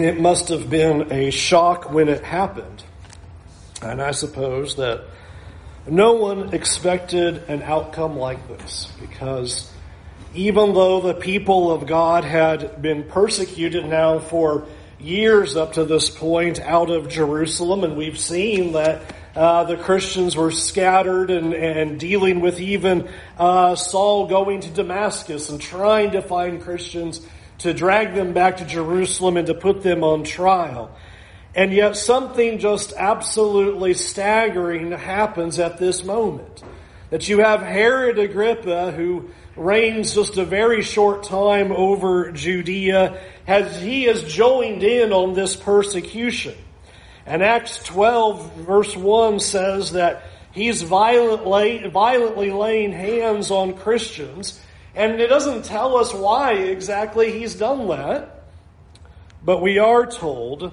it must have been a shock when it happened. And I suppose that no one expected an outcome like this because even though the people of God had been persecuted now for years up to this point out of Jerusalem, and we've seen that uh, the Christians were scattered and, and dealing with even uh, Saul going to Damascus and trying to find Christians to drag them back to Jerusalem and to put them on trial. And yet something just absolutely staggering happens at this moment. That you have Herod Agrippa who reigns just a very short time over Judea as he has joined in on this persecution. And Acts 12 verse 1 says that he's violently, violently laying hands on Christians and it doesn't tell us why exactly he's done that. But we are told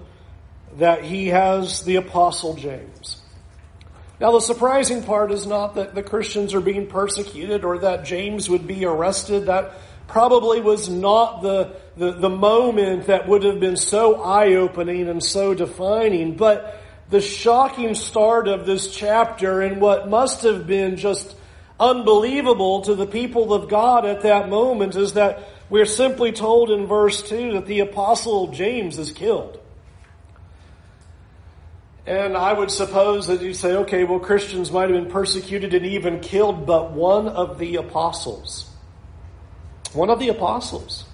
that he has the Apostle James. Now, the surprising part is not that the Christians are being persecuted or that James would be arrested. That probably was not the, the, the moment that would have been so eye opening and so defining. But the shocking start of this chapter and what must have been just unbelievable to the people of God at that moment is that we're simply told in verse 2 that the apostle James is killed. And I would suppose that you say, okay, well, Christians might have been persecuted and even killed, but one of the apostles, one of the apostles,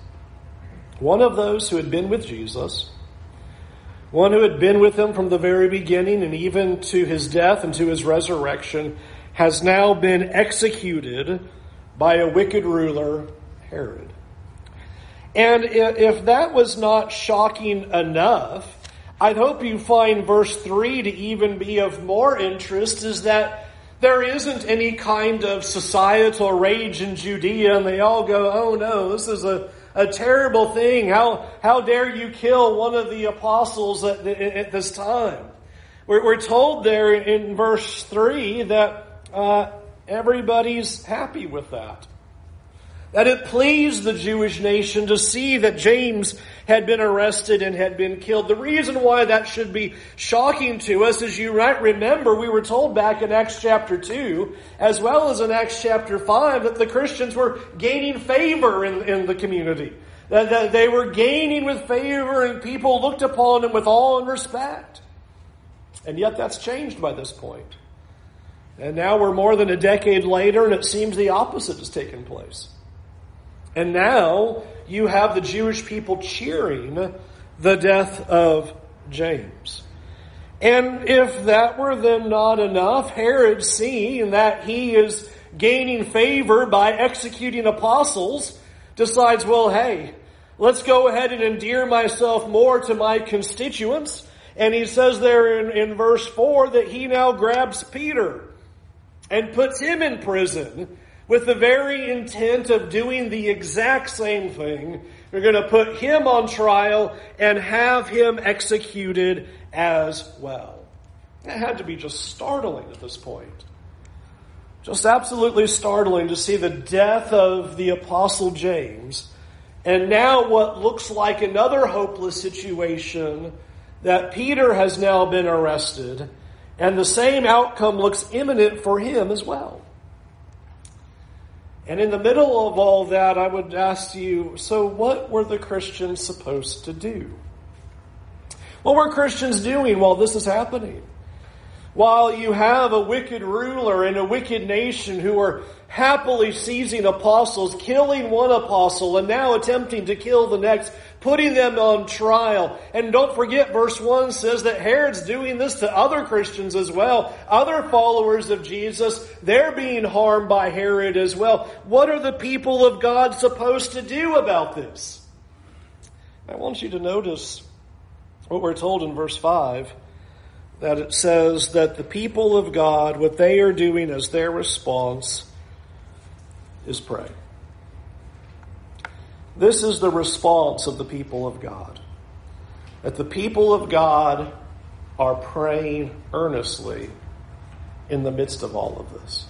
one of those who had been with Jesus, one who had been with him from the very beginning and even to his death and to his resurrection, has now been executed by a wicked ruler, Herod. And if that was not shocking enough, I'd hope you find verse 3 to even be of more interest is that there isn't any kind of societal rage in Judea and they all go, oh no, this is a, a terrible thing. How, how dare you kill one of the apostles at, at this time? We're, we're told there in verse 3 that uh, everybody's happy with that. That it pleased the Jewish nation to see that James had been arrested and had been killed. The reason why that should be shocking to us is you might remember we were told back in Acts chapter 2, as well as in Acts chapter 5, that the Christians were gaining favor in, in the community. That, that they were gaining with favor and people looked upon them with awe and respect. And yet that's changed by this point. And now we're more than a decade later, and it seems the opposite has taken place. And now you have the Jewish people cheering the death of James. And if that were then not enough, Herod, seeing that he is gaining favor by executing apostles, decides, well, hey, let's go ahead and endear myself more to my constituents. And he says there in, in verse 4 that he now grabs Peter and puts him in prison with the very intent of doing the exact same thing. We're going to put him on trial and have him executed as well. It had to be just startling at this point. Just absolutely startling to see the death of the Apostle James and now what looks like another hopeless situation that Peter has now been arrested and the same outcome looks imminent for him as well. And in the middle of all that, I would ask you so, what were the Christians supposed to do? What were Christians doing while this is happening? While you have a wicked ruler and a wicked nation who are happily seizing apostles, killing one apostle, and now attempting to kill the next, putting them on trial. And don't forget, verse 1 says that Herod's doing this to other Christians as well. Other followers of Jesus, they're being harmed by Herod as well. What are the people of God supposed to do about this? I want you to notice what we're told in verse 5 that it says that the people of God, what they are doing as their response is pray. This is the response of the people of God. That the people of God are praying earnestly in the midst of all of this.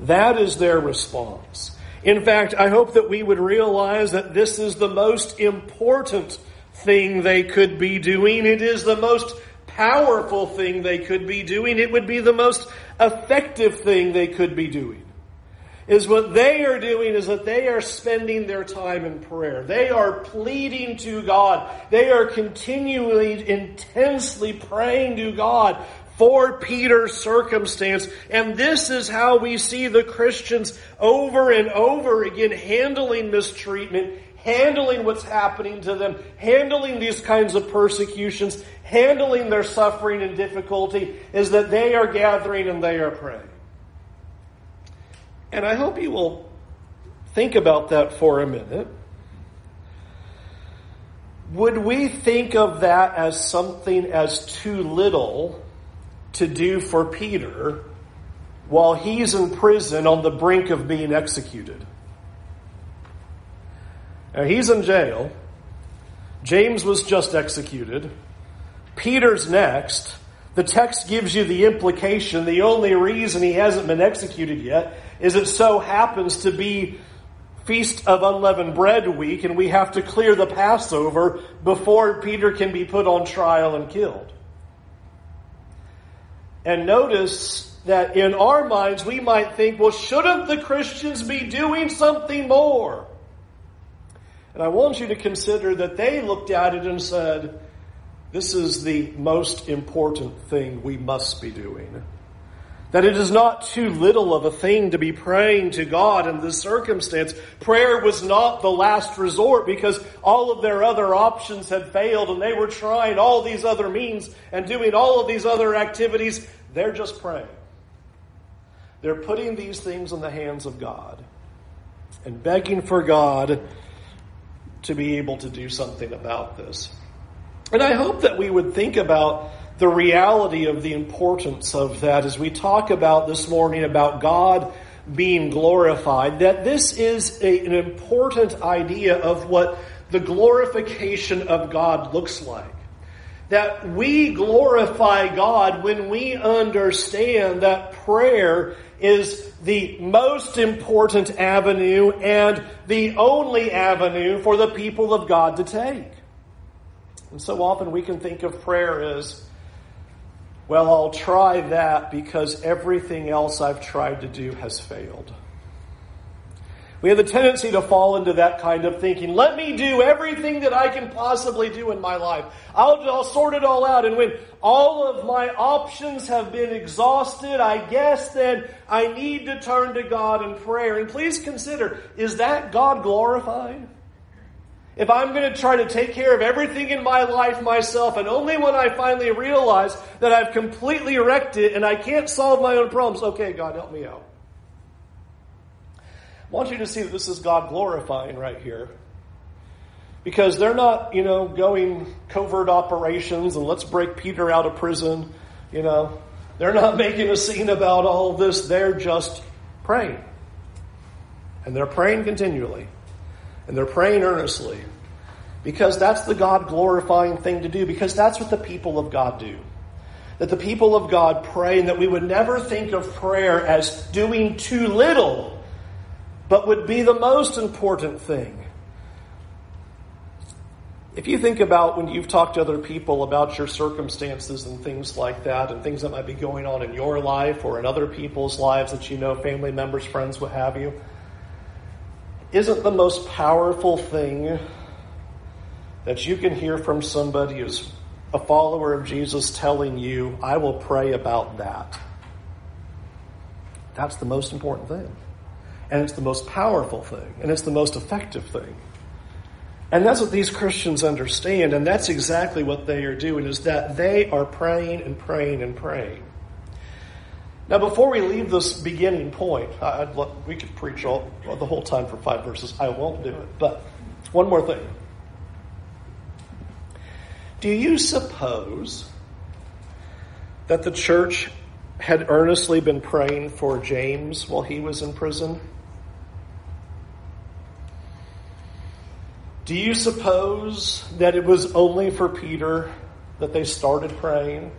That is their response. In fact, I hope that we would realize that this is the most important thing they could be doing. It is the most powerful thing they could be doing. It would be the most effective thing they could be doing. Is what they are doing is that they are spending their time in prayer. They are pleading to God. They are continually, intensely praying to God for Peter's circumstance. And this is how we see the Christians over and over again handling mistreatment, handling what's happening to them, handling these kinds of persecutions, handling their suffering and difficulty, is that they are gathering and they are praying. And I hope you will think about that for a minute. Would we think of that as something as too little to do for Peter while he's in prison on the brink of being executed? Now, he's in jail. James was just executed. Peter's next. The text gives you the implication the only reason he hasn't been executed yet is it so happens to be Feast of Unleavened Bread week and we have to clear the Passover before Peter can be put on trial and killed. And notice that in our minds we might think, well, shouldn't the Christians be doing something more? And I want you to consider that they looked at it and said, this is the most important thing we must be doing. That it is not too little of a thing to be praying to God in this circumstance. Prayer was not the last resort because all of their other options had failed and they were trying all these other means and doing all of these other activities. They're just praying. They're putting these things in the hands of God and begging for God to be able to do something about this. And I hope that we would think about the reality of the importance of that as we talk about this morning about God being glorified, that this is a, an important idea of what the glorification of God looks like. That we glorify God when we understand that prayer is the most important avenue and the only avenue for the people of God to take. And so often we can think of prayer as, well, I'll try that because everything else I've tried to do has failed. We have the tendency to fall into that kind of thinking. Let me do everything that I can possibly do in my life. I'll, I'll sort it all out. And when all of my options have been exhausted, I guess then I need to turn to God in prayer. And please consider, is that God glorified? If I'm going to try to take care of everything in my life myself, and only when I finally realize that I've completely wrecked it and I can't solve my own problems, okay, God, help me out. I want you to see that this is God glorifying right here. Because they're not, you know, going covert operations and let's break Peter out of prison, you know. They're not making a scene about all this. They're just praying. And they're praying continually. And they're praying earnestly. Because that's the God glorifying thing to do. Because that's what the people of God do. That the people of God pray and that we would never think of prayer as doing too little but would be the most important thing. If you think about when you've talked to other people about your circumstances and things like that, and things that might be going on in your life or in other people's lives that you know, family members, friends, what have you, isn't the most powerful thing that you can hear from somebody who's a follower of Jesus telling you, I will pray about that? That's the most important thing. And it's the most powerful thing. And it's the most effective thing. And that's what these Christians understand. And that's exactly what they are doing is that they are praying and praying and praying. Now, before we leave this beginning point, love, we could preach all, the whole time for five verses. I won't do it. But one more thing. Do you suppose that the church had earnestly been praying for James while he was in prison? Do you suppose that it was only for Peter that they started praying?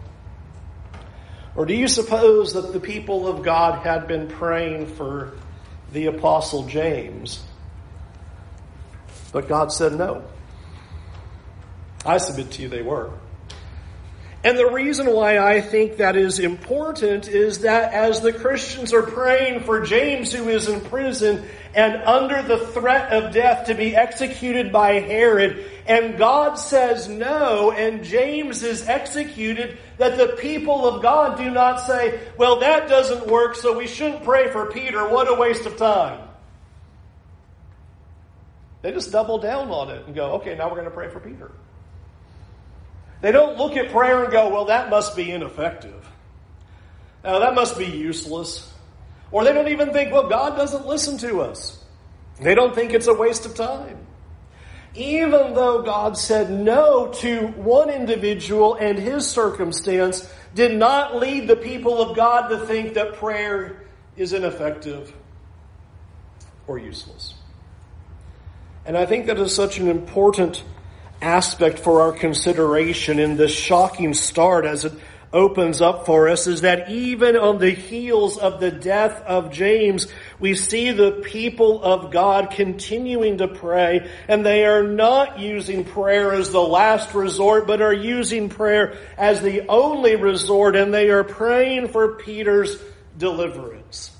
Or do you suppose that the people of God had been praying for the Apostle James? But God said no. I submit to you they were. And the reason why I think that is important is that as the Christians are praying for James, who is in prison and under the threat of death to be executed by Herod, and God says no, and James is executed, that the people of God do not say, well, that doesn't work, so we shouldn't pray for Peter. What a waste of time. They just double down on it and go, okay, now we're going to pray for Peter. They don't look at prayer and go, well, that must be ineffective. Now, that must be useless. Or they don't even think, well, God doesn't listen to us. They don't think it's a waste of time. Even though God said no to one individual and his circumstance, did not lead the people of God to think that prayer is ineffective or useless. And I think that is such an important aspect for our consideration in this shocking start as it opens up for us is that even on the heels of the death of James, we see the people of God continuing to pray, and they are not using prayer as the last resort, but are using prayer as the only resort, and they are praying for Peter's deliverance.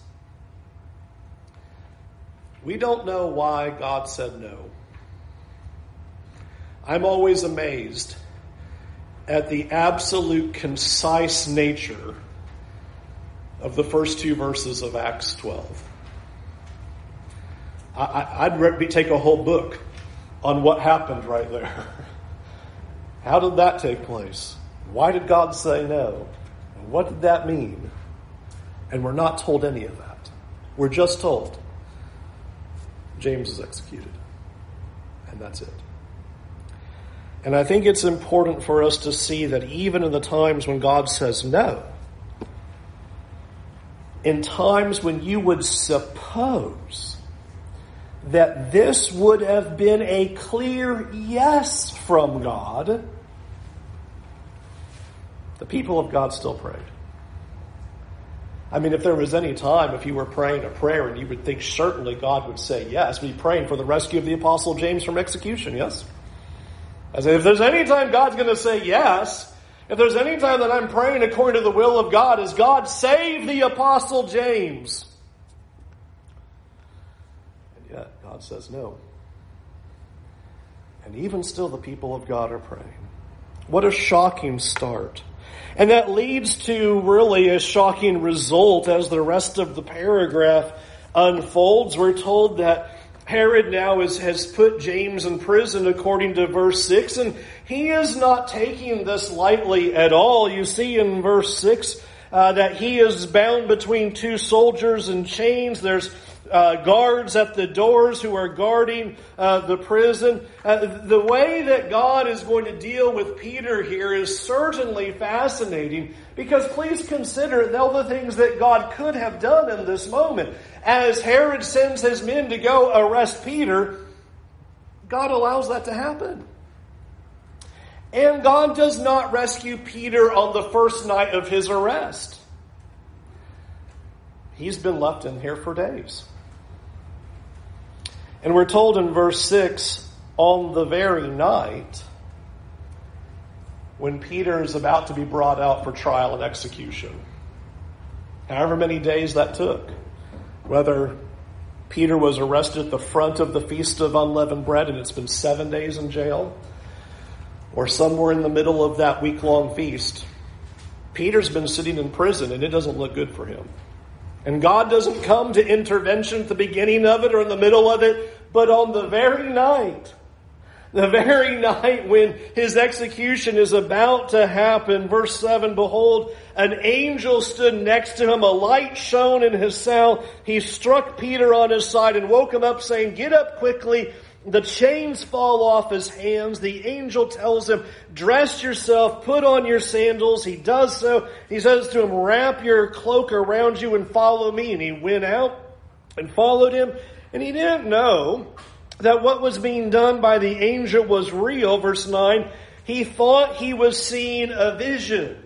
We don't know why God said no. I'm always amazed at the absolute concise nature of the first two verses of Acts 12. I, would take a whole book on what happened right there. How did that take place? Why did God say no? What did that mean? And we're not told any of that. We're just told James is executed. And that's it. And I think it's important for us to see that even in the times when God says no, in times when you would suppose that this would have been a clear yes from God, the people of God still prayed. I mean, if there was any time, if you were praying a prayer and you would think certainly God would say yes, be praying for the rescue of the Apostle James from execution, yes? I say, if there's any time God's going to say yes, if there's any time that I'm praying according to the will of God, is God save the Apostle James? And yet, God says no. And even still, the people of God are praying. What a shocking start. And that leads to really a shocking result as the rest of the paragraph unfolds. We're told that Herod now is, has put James in prison according to verse 6, and he is not taking this lightly at all. You see in verse 6 uh, that he is bound between two soldiers in chains. There's uh, guards at the doors who are guarding uh, the prison. Uh, the way that God is going to deal with Peter here is certainly fascinating because please consider all the things that God could have done in this moment. As Herod sends his men to go arrest Peter, God allows that to happen. And God does not rescue Peter on the first night of his arrest. He's been left in here for days. And we're told in verse 6 on the very night when Peter is about to be brought out for trial and execution, however many days that took, whether Peter was arrested at the front of the Feast of Unleavened Bread and it's been seven days in jail, or somewhere in the middle of that week long feast, Peter's been sitting in prison and it doesn't look good for him. And God doesn't come to intervention at the beginning of it or in the middle of it, but on the very night, the very night when his execution is about to happen, verse 7, behold, an angel stood next to him, a light shone in his cell. He struck Peter on his side and woke him up saying, get up quickly. The chains fall off his hands. The angel tells him, dress yourself, put on your sandals. He does so. He says to him, wrap your cloak around you and follow me. And he went out and followed him. And he didn't know that what was being done by the angel was real. Verse 9, he thought he was seeing a vision.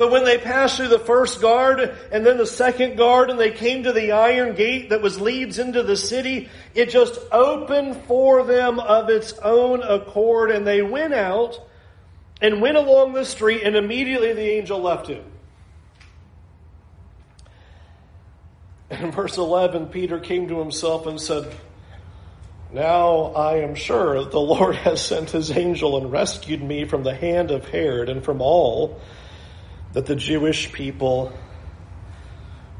But when they passed through the first guard and then the second guard and they came to the iron gate that was leads into the city, it just opened for them of its own accord and they went out and went along the street, and immediately the angel left him. In verse 11, Peter came to himself and said, Now I am sure that the Lord has sent his angel and rescued me from the hand of Herod and from all that the Jewish people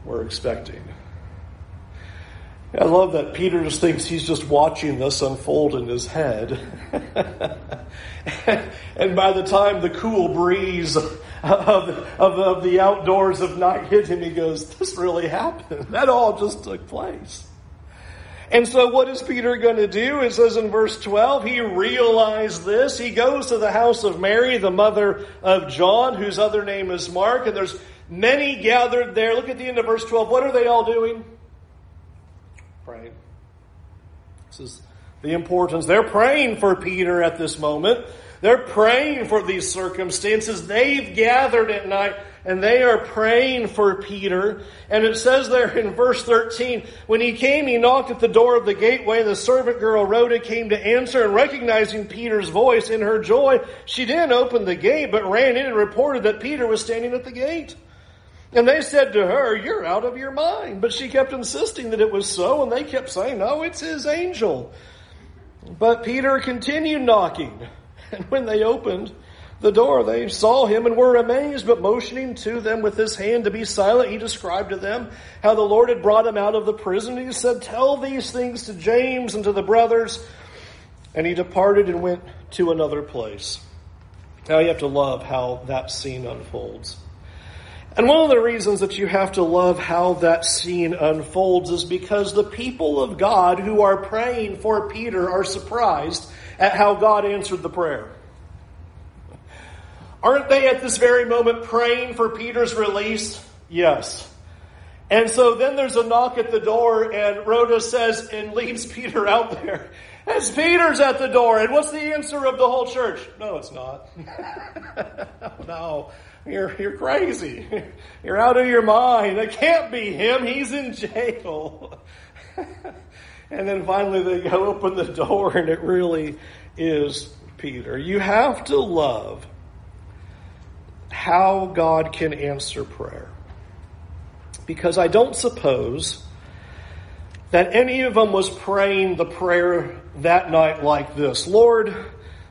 were expecting. I love that Peter just thinks he's just watching this unfold in his head. and by the time the cool breeze of, of, of, the outdoors of night hit him, he goes, This really happened. That all just took place. And so what is Peter going to do? It says in verse 12, he realized this. He goes to the house of Mary, the mother of John, whose other name is Mark, and there's many gathered there. Look at the end of verse 12. What are they all doing? Praying. This is the importance. They're praying for Peter at this moment. They're praying for these circumstances. They've gathered at night and they are praying for Peter. And it says there in verse 13, when he came, he knocked at the door of the gateway. The servant girl Rhoda came to answer and recognizing Peter's voice in her joy, she didn't open the gate, but ran in and reported that Peter was standing at the gate. And they said to her, You're out of your mind. But she kept insisting that it was so, and they kept saying, No, it's his angel. But Peter continued knocking. And when they opened, the door. They saw him and were amazed, but motioning to them with his hand to be silent, he described to them how the Lord had brought him out of the prison. He said, Tell these things to James and to the brothers. And he departed and went to another place. Now you have to love how that scene unfolds. And one of the reasons that you have to love how that scene unfolds is because the people of God who are praying for Peter are surprised at how God answered the prayer. Aren't they at this very moment praying for Peter's release? Yes. And so then there's a knock at the door, and Rhoda says and leaves Peter out there. As Peter's at the door, and what's the answer of the whole church? No, it's not. no, you're, you're crazy. You're out of your mind. It can't be him. He's in jail. and then finally they go open the door, and it really is Peter. You have to love how God can answer prayer. Because I don't suppose that any of them was praying the prayer that night like this Lord,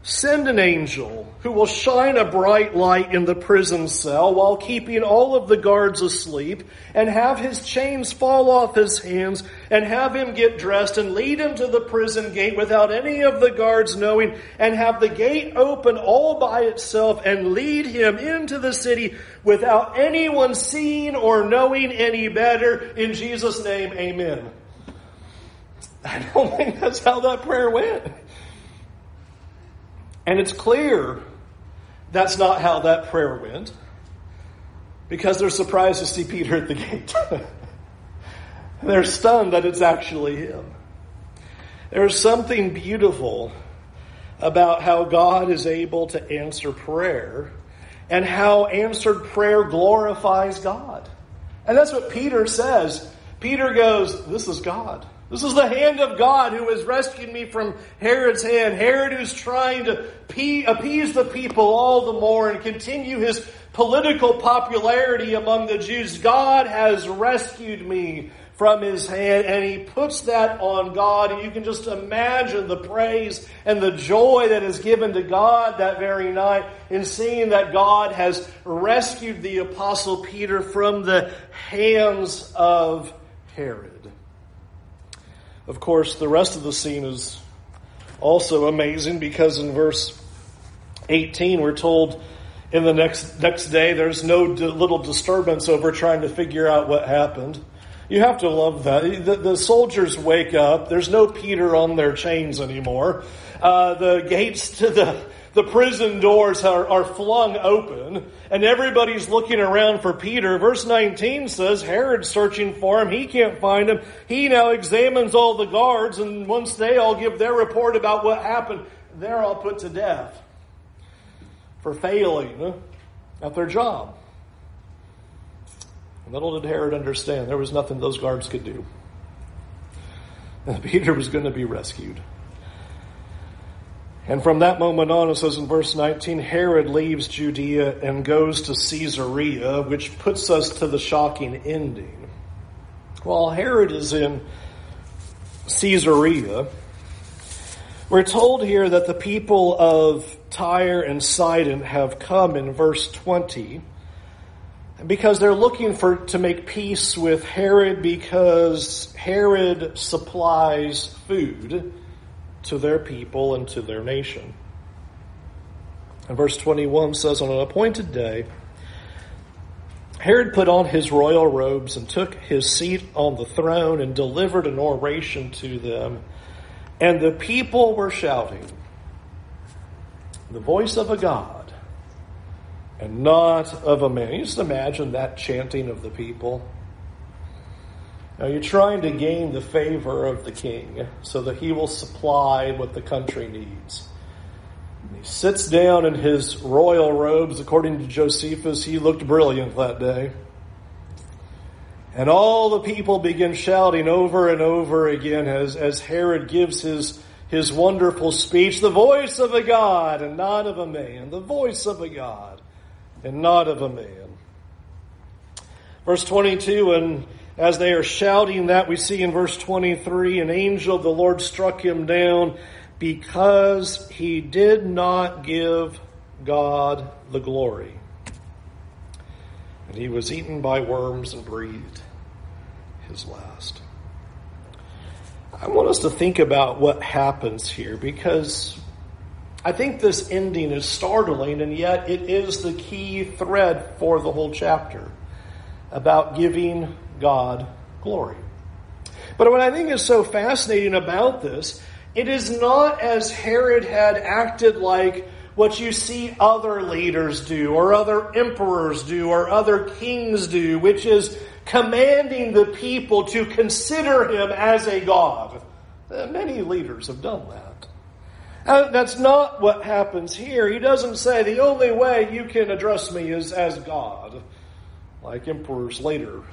Send an angel who will shine a bright light in the prison cell while keeping all of the guards asleep and have his chains fall off his hands and have him get dressed and lead him to the prison gate without any of the guards knowing and have the gate open all by itself and lead him into the city without anyone seeing or knowing any better. In Jesus' name, amen. I don't think that's how that prayer went. And it's clear that's not how that prayer went because they're surprised to see Peter at the gate. they're stunned that it's actually him. There's something beautiful about how God is able to answer prayer and how answered prayer glorifies God. And that's what Peter says. Peter goes, This is God. This is the hand of God who has rescued me from Herod's hand. Herod who's trying to appease the people all the more and continue his political popularity among the Jews. God has rescued me from his hand and he puts that on God and you can just imagine the praise and the joy that is given to God that very night in seeing that God has rescued the apostle Peter from the hands of Herod. Of course, the rest of the scene is also amazing because in verse 18 we're told in the next next day there's no d- little disturbance over trying to figure out what happened. You have to love that. The, the soldiers wake up. There's no Peter on their chains anymore. Uh, the gates to the the prison doors are, are flung open and everybody's looking around for Peter. Verse 19 says Herod's searching for him. He can't find him. He now examines all the guards and once they all give their report about what happened, they're all put to death for failing at their job. Little did Herod understand there was nothing those guards could do. Peter was going to be rescued. And from that moment on, it says in verse 19, Herod leaves Judea and goes to Caesarea, which puts us to the shocking ending. While Herod is in Caesarea, we're told here that the people of Tyre and Sidon have come in verse 20 because they're looking for to make peace with Herod because Herod supplies food to their people and to their nation. And verse 21 says, On an appointed day, Herod put on his royal robes and took his seat on the throne and delivered an oration to them. And the people were shouting, the voice of a God and not of a man. You just imagine that chanting of the people. Now you're trying to gain the favor of the king so that he will supply what the country needs. he sits down in his royal robes. According to Josephus, he looked brilliant that day. And all the people begin shouting over and over again as, as Herod gives his, his wonderful speech, the voice of a God and not of a man, the voice of a God and not of a man. Verse 22, and as they are shouting that, we see in verse 23 an angel of the Lord struck him down because he did not give God the glory. And he was eaten by worms and breathed his last. I want us to think about what happens here because I think this ending is startling, and yet it is the key thread for the whole chapter about giving God glory. But what I think is so fascinating about this, it is not as Herod had acted like what you see other leaders do, or other emperors do, or other kings do, which is commanding the people to consider him as a god. Uh, many leaders have done that. That's not what happens here. He doesn't say the only way you can address me is as God, like emperors later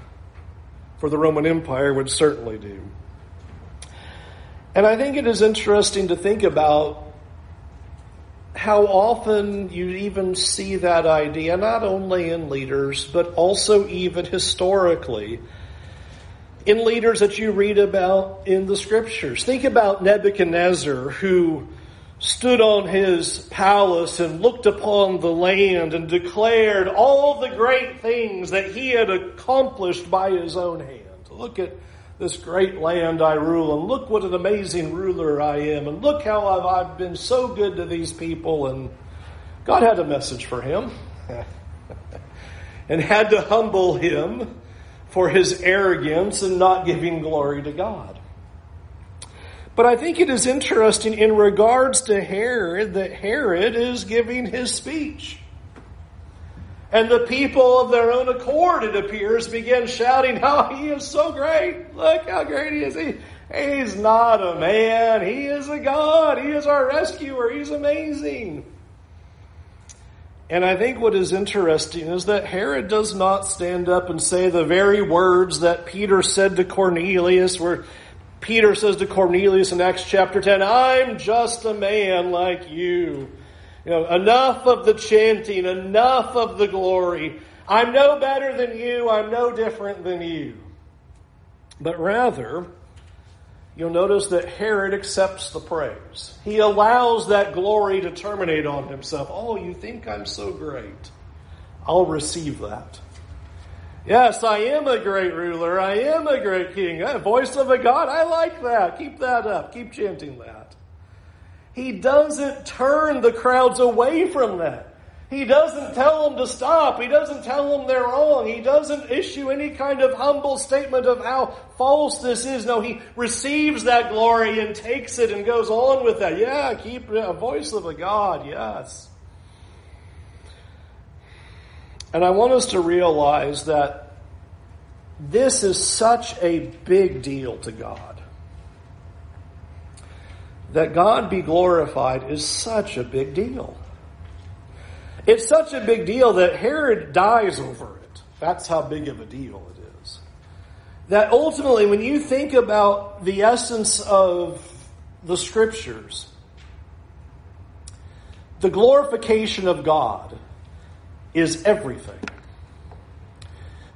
for the Roman Empire would certainly do. And I think it is interesting to think about how often you even see that idea, not only in leaders, but also even historically in leaders that you read about in the scriptures. Think about Nebuchadnezzar, who stood on his palace and looked upon the land and declared all the great things that he had accomplished by his own hand. Look at this great land I rule, and look what an amazing ruler I am, and look how I've, I've been so good to these people. And God had a message for him and had to humble him for his arrogance and not giving glory to God. But I think it is interesting in regards to Herod that Herod is giving his speech. And the people of their own accord, it appears, begin shouting, Oh, he is so great. Look how great he is. He, he's not a man. He is a God. He is our rescuer. He's amazing. And I think what is interesting is that Herod does not stand up and say the very words that Peter said to Cornelius, where Peter says to Cornelius in Acts chapter 10, I'm just a man like you. You know, enough of the chanting, enough of the glory. I'm no better than you, I'm no different than you. But rather, you'll notice that Herod accepts the praise. He allows that glory to terminate on himself. Oh, you think I'm so great? I'll receive that. Yes, I am a great ruler. I am a great king. A voice of a God. I like that. Keep that up. Keep chanting that. He doesn't turn the crowds away from that. He doesn't tell them to stop. He doesn't tell them they're wrong. He doesn't issue any kind of humble statement of how false this is. No, he receives that glory and takes it and goes on with that. Yeah, keep a voice of a God, yes. And I want us to realize that this is such a big deal to God that God be glorified is such a big deal. It's such a big deal that Herod dies over it. That's how big of a deal it is. That ultimately, when you think about the essence of the scriptures, the glorification of God is everything.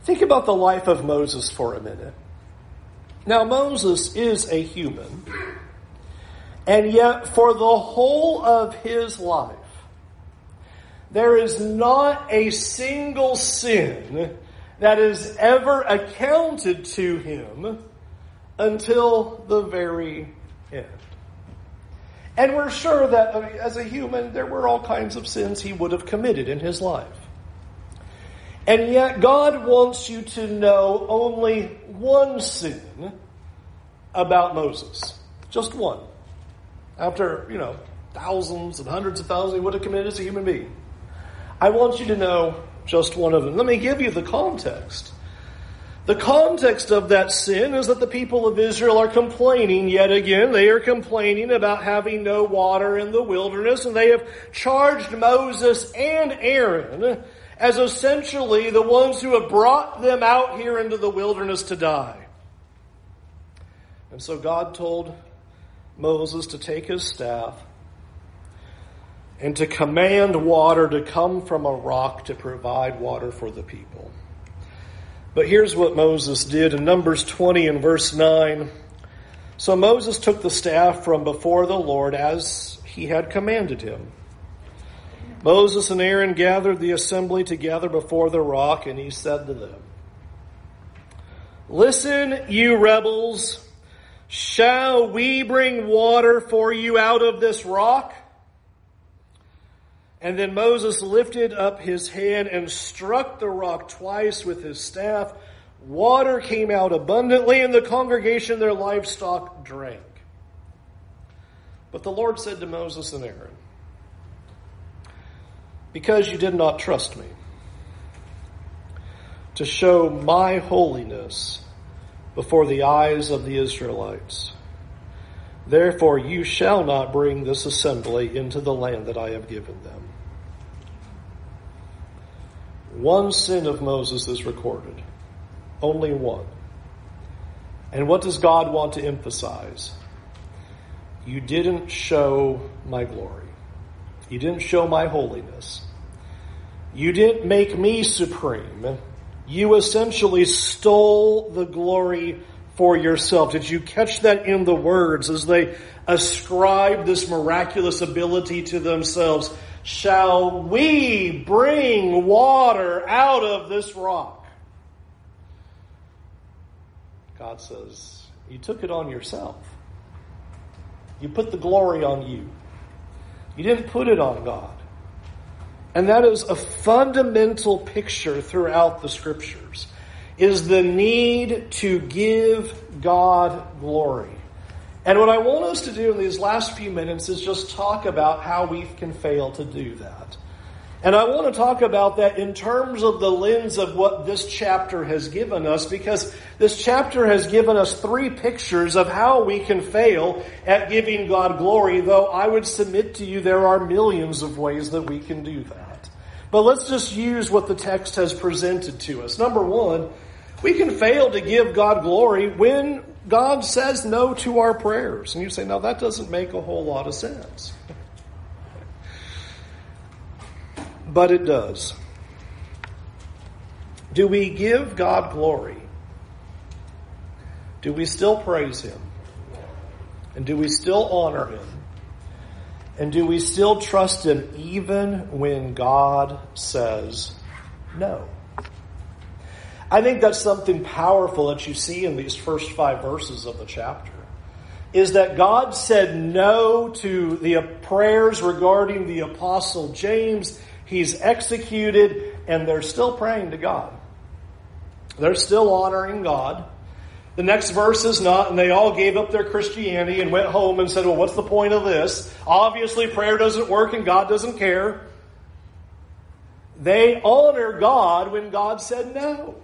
Think about the life of Moses for a minute. Now, Moses is a human, and yet for the whole of his life, there is not a single sin that is ever accounted to him until the very end. And we're sure that as a human, there were all kinds of sins he would have committed in his life. And yet, God wants you to know only one sin about Moses. Just one. After, you know, thousands and hundreds of thousands he would have committed as a human being. I want you to know just one of them. Let me give you the context. The context of that sin is that the people of Israel are complaining yet again. They are complaining about having no water in the wilderness, and they have charged Moses and Aaron as essentially the ones who have brought them out here into the wilderness to die. And so God told Moses to take his staff and to command water to come from a rock to provide water for the people. But here's what Moses did in Numbers 20 and verse 9. So Moses took the staff from before the Lord as he had commanded him. Moses and Aaron gathered the assembly together before the rock, and he said to them, Listen, you rebels, shall we bring water for you out of this rock? And then Moses lifted up his hand and struck the rock twice with his staff. Water came out abundantly, and the congregation, their livestock, drank. But the Lord said to Moses and Aaron, Because you did not trust me, to show my holiness before the eyes of the Israelites, therefore you shall not bring this assembly into the land that I have given them. One sin of Moses is recorded. Only one. And what does God want to emphasize? You didn't show my glory. You didn't show my holiness. You didn't make me supreme. You essentially stole the glory for yourself. Did you catch that in the words as they ascribe this miraculous ability to themselves? shall we bring water out of this rock? God says, You took it on yourself. You put the glory on you. You didn't put it on God. And that is a fundamental picture throughout the scriptures is the need to give God glory. And what I want us to do in these last few minutes is just talk about how we can fail to do that. And I want to talk about that in terms of the lens of what this chapter has given us, because this chapter has given us three pictures of how we can fail at giving God glory, though I would submit to you there are millions of ways that we can do that. But let's just use what the text has presented to us. Number one, we can fail to give God glory when God says no to our prayers. And you say, now that doesn't make a whole lot of sense. But it does. Do we give God glory? Do we still praise Him? And do we still honor Him? And do we still trust Him even when God says no? I think that's something powerful that you see in these first five verses of the chapter. Is that God said no to the prayers regarding the apostle James. He's executed and they're still praying to God. They're still honoring God. The next verse is not, and they all gave up their Christianity and went home and said, well, what's the point of this? Obviously prayer doesn't work and God doesn't care. They honor God when God said no.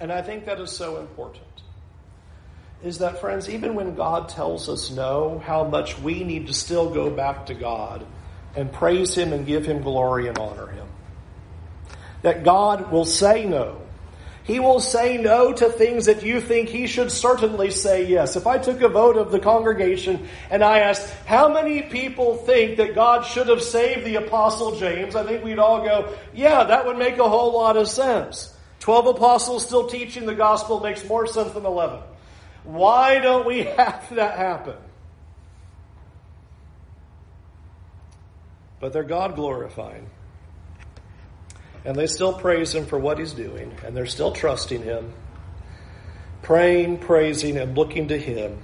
And I think that is so important. Is that, friends, even when God tells us no, how much we need to still go back to God and praise Him and give Him glory and honor Him. That God will say no. He will say no to things that you think he should certainly say yes. If I took a vote of the congregation and I asked, how many people think that God should have saved the Apostle James? I think we'd all go, yeah, that would make a whole lot of sense. Twelve apostles still teaching the gospel makes more sense than eleven. Why don't we have that happen? But they're God glorifying. And they still praise him for what he's doing, and they're still trusting him, praying, praising, and looking to him.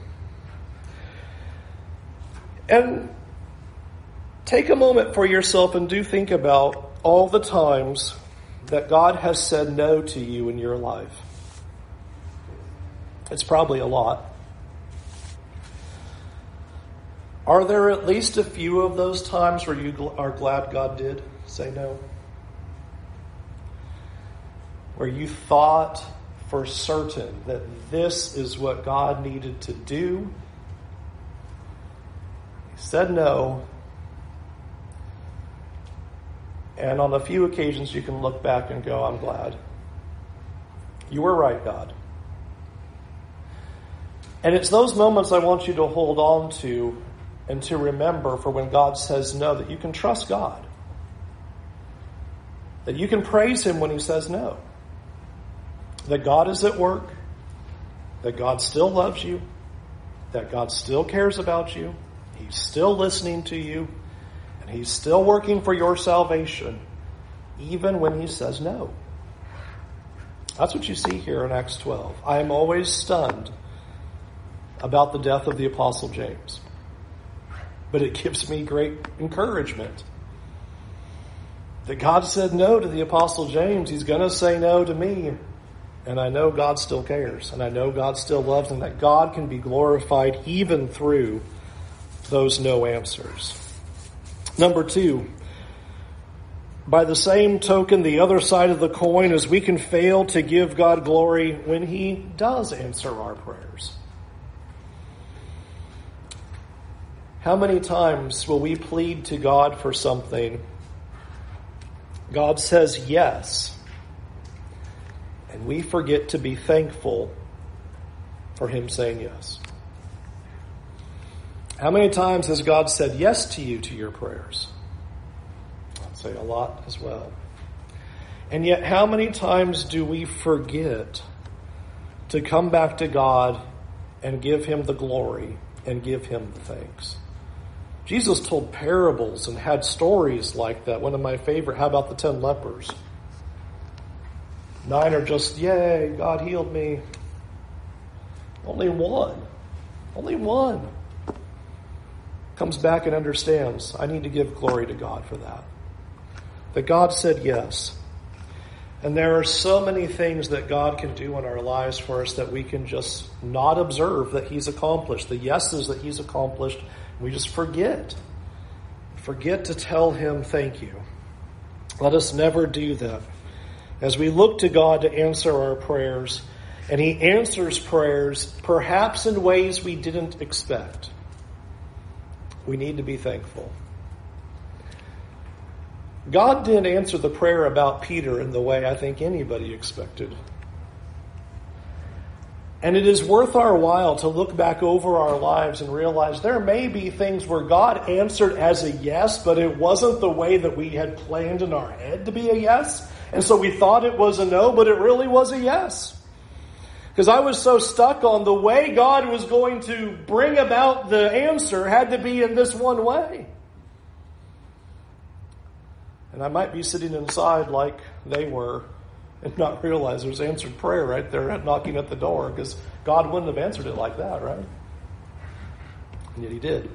And take a moment for yourself and do think about all the times that God has said no to you in your life. It's probably a lot. Are there at least a few of those times where you are glad God did say no? where you thought for certain that this is what God needed to do. He said no. And on a few occasions, you can look back and go, I'm glad. You were right, God. And it's those moments I want you to hold on to and to remember for when God says no, that you can trust God. That you can praise Him when He says no that God is at work, that God still loves you, that God still cares about you, He's still listening to you, and He's still working for your salvation, even when He says no. That's what you see here in Acts 12. I am always stunned about the death of the Apostle James. But it gives me great encouragement that God said no to the Apostle James. He's going to say no to me. And I know God still cares, and I know God still loves, and that God can be glorified even through those no answers. Number two, by the same token, the other side of the coin is we can fail to give God glory when He does answer our prayers. How many times will we plead to God for something? God says yes and we forget to be thankful for Him saying yes. How many times has God said yes to you to your prayers? I'd say a lot as well. And yet, how many times do we forget to come back to God and give Him the glory and give Him the thanks? Jesus told parables and had stories like that. One of my favorite, how about the ten lepers? Nine are just, yay, God healed me. Only one, only one comes back and understands I need to give glory to God for that. That God said yes. And there are so many things that God can do in our lives for us that we can just not observe that He's accomplished. The yeses that He's accomplished, we just forget. Forget to tell Him thank you. Let us never do that as we look to God to answer our prayers, and He answers prayers perhaps in ways we didn't expect. We need to be thankful. God didn't answer the prayer about Peter in the way I think anybody expected. And it is worth our while to look back over our lives and realize there may be things where God answered as a yes, but it wasn't the way that we had planned in our head to be a yes. And so we thought it was a no, but it really was a yes. Because I was so stuck on the way God was going to bring about the answer had to be in this one way. And I might be sitting inside like they were and not realize there's answered prayer right there knocking at the door because God wouldn't have answered it like that, right? And yet He did.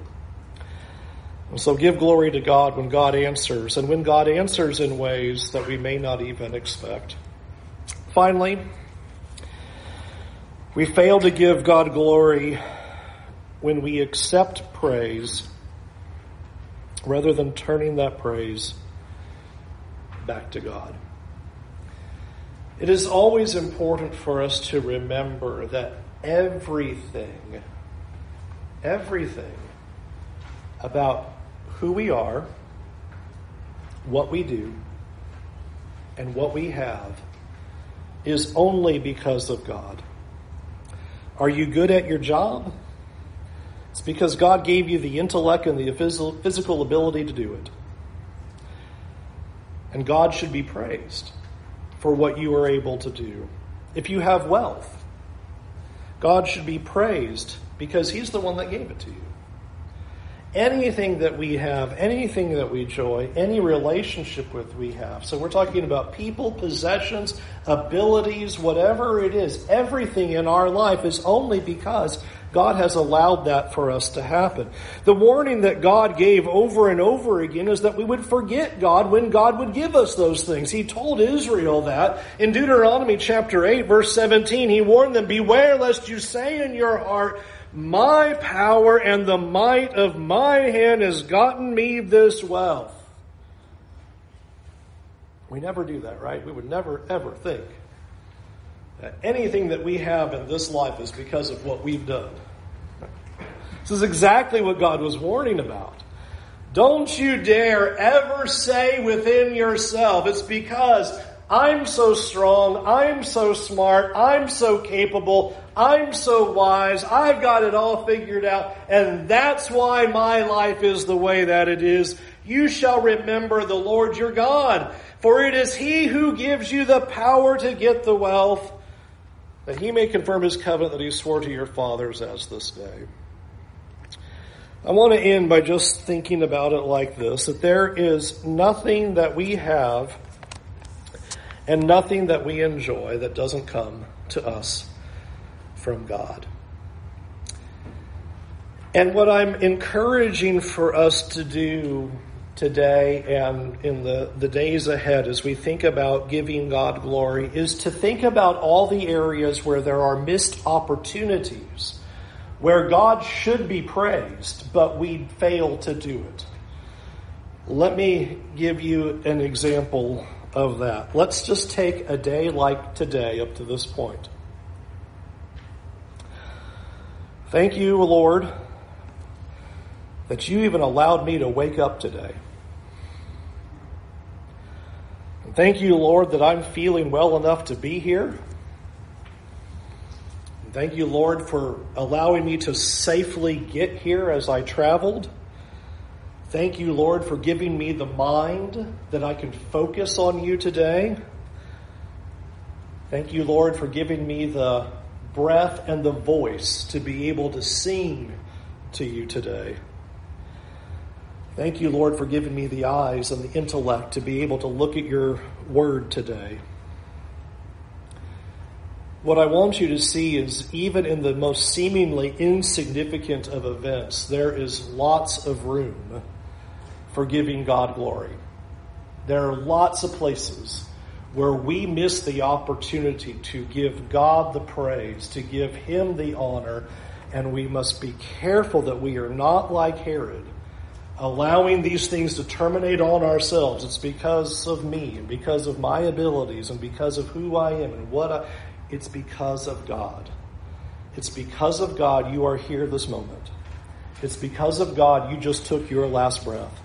And so give glory to God when God answers, and when God answers in ways that we may not even expect. Finally, we fail to give God glory when we accept praise rather than turning that praise back to God. It is always important for us to remember that everything, everything about who we are, what we do, and what we have is only because of God. Are you good at your job? It's because God gave you the intellect and the physical ability to do it. And God should be praised for what you are able to do. If you have wealth, God should be praised because He's the one that gave it to you anything that we have, anything that we enjoy, any relationship with we have. So we're talking about people, possessions, abilities, whatever it is. Everything in our life is only because God has allowed that for us to happen. The warning that God gave over and over again is that we would forget God when God would give us those things. He told Israel that in Deuteronomy chapter 8 verse 17. He warned them, beware lest you say in your heart, my power and the might of my hand has gotten me this wealth. We never do that, right? We would never, ever think that anything that we have in this life is because of what we've done. This is exactly what God was warning about. Don't you dare ever say within yourself, it's because I'm so strong, I'm so smart, I'm so capable, I'm so wise, I've got it all figured out, and that's why my life is the way that it is. You shall remember the Lord your God, for it is He who gives you the power to get the wealth, that He may confirm His covenant that He swore to your fathers as this day. I want to end by just thinking about it like this, that there is nothing that we have and nothing that we enjoy that doesn't come to us from God. And what I'm encouraging for us to do today and in the, the days ahead as we think about giving God glory is to think about all the areas where there are missed opportunities, where God should be praised, but we fail to do it. Let me give you an example of that. Let's just take a day like today up to this point. Thank you, Lord, that you even allowed me to wake up today. And thank you, Lord, that I'm feeling well enough to be here. Thank you, Lord, for allowing me to safely get here as I traveled. Thank you, Lord, for giving me the mind that I can focus on you today. Thank you, Lord, for giving me the breath and the voice to be able to sing to you today. Thank you, Lord, for giving me the eyes and the intellect to be able to look at your word today. What I want you to see is even in the most seemingly insignificant of events, there is lots of room for giving God glory. There are lots of places where we miss the opportunity to give God the praise, to give Him the honor, and we must be careful that we are not like Herod, allowing these things to terminate on ourselves. It's because of me and because of my abilities and because of who I am and what I. It's because of God. It's because of God you are here this moment. It's because of God you just took your last breath.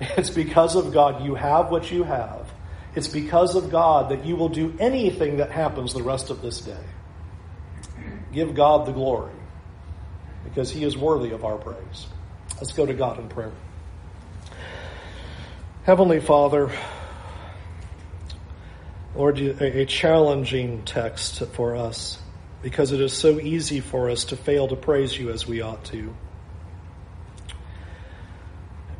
It's because of God you have what you have. It's because of God that you will do anything that happens the rest of this day. Give God the glory because He is worthy of our praise. Let's go to God in prayer. Heavenly Father, Lord, a challenging text for us because it is so easy for us to fail to praise you as we ought to.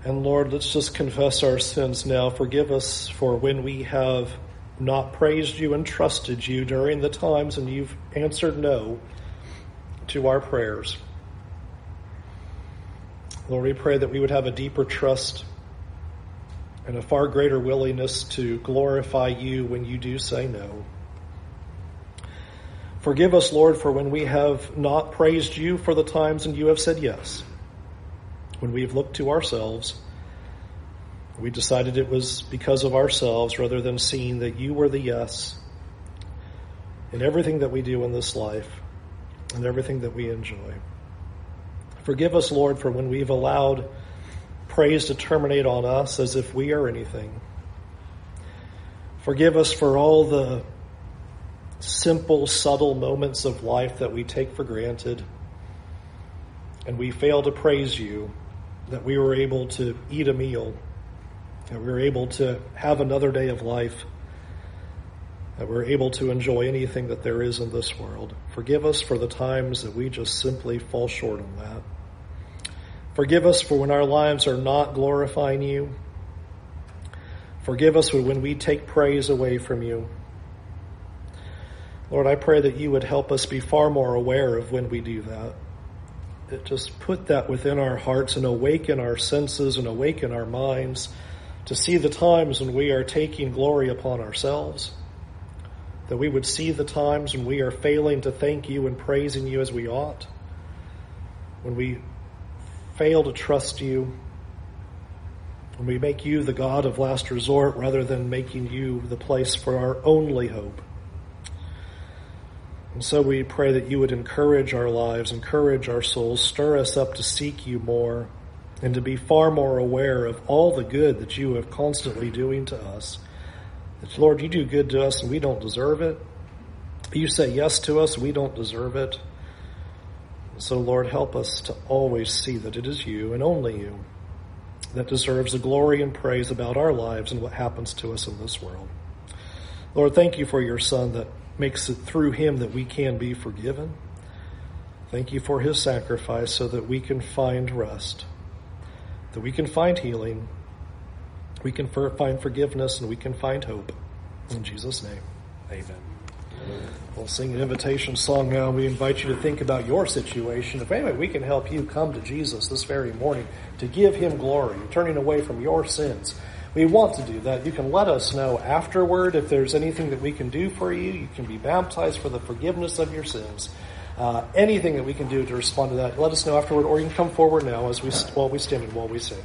And Lord, let's just confess our sins now. Forgive us for when we have not praised you and trusted you during the times and you've answered no to our prayers. Lord, we pray that we would have a deeper trust and a far greater willingness to glorify you when you do say no. Forgive us, Lord, for when we have not praised you for the times and you have said yes when we've looked to ourselves, we decided it was because of ourselves rather than seeing that you were the yes in everything that we do in this life and everything that we enjoy. Forgive us, Lord, for when we've allowed praise to terminate on us as if we are anything. Forgive us for all the simple, subtle moments of life that we take for granted. And we fail to praise you that we were able to eat a meal, that we were able to have another day of life, that we're able to enjoy anything that there is in this world. Forgive us for the times that we just simply fall short on that. Forgive us for when our lives are not glorifying you. Forgive us for when we take praise away from you. Lord, I pray that you would help us be far more aware of when we do that. That just put that within our hearts and awaken our senses and awaken our minds to see the times when we are taking glory upon ourselves. That we would see the times when we are failing to thank you and praising you as we ought. When we fail to trust you. When we make you the God of last resort rather than making you the place for our only hope. And so we pray that you would encourage our lives, encourage our souls, stir us up to seek you more, and to be far more aware of all the good that you are constantly doing to us. That, Lord, you do good to us and we don't deserve it. You say yes to us, we don't deserve it. So, Lord, help us to always see that it is you and only you that deserves the glory and praise about our lives and what happens to us in this world. Lord, thank you for your Son that makes it through him that we can be forgiven. Thank you for his sacrifice so that we can find rest, that we can find healing, we can find forgiveness, and we can find hope. In Jesus' name, amen. We'll sing an invitation song now. And we invite you to think about your situation. If anyway, we can help you come to Jesus this very morning to give him glory, turning away from your sins we want to do that. You can let us know afterward if there's anything that we can do for you. You can be baptized for the forgiveness of your sins. Uh, anything that we can do to respond to that, let us know afterward, or you can come forward now as we while we stand and while we sing.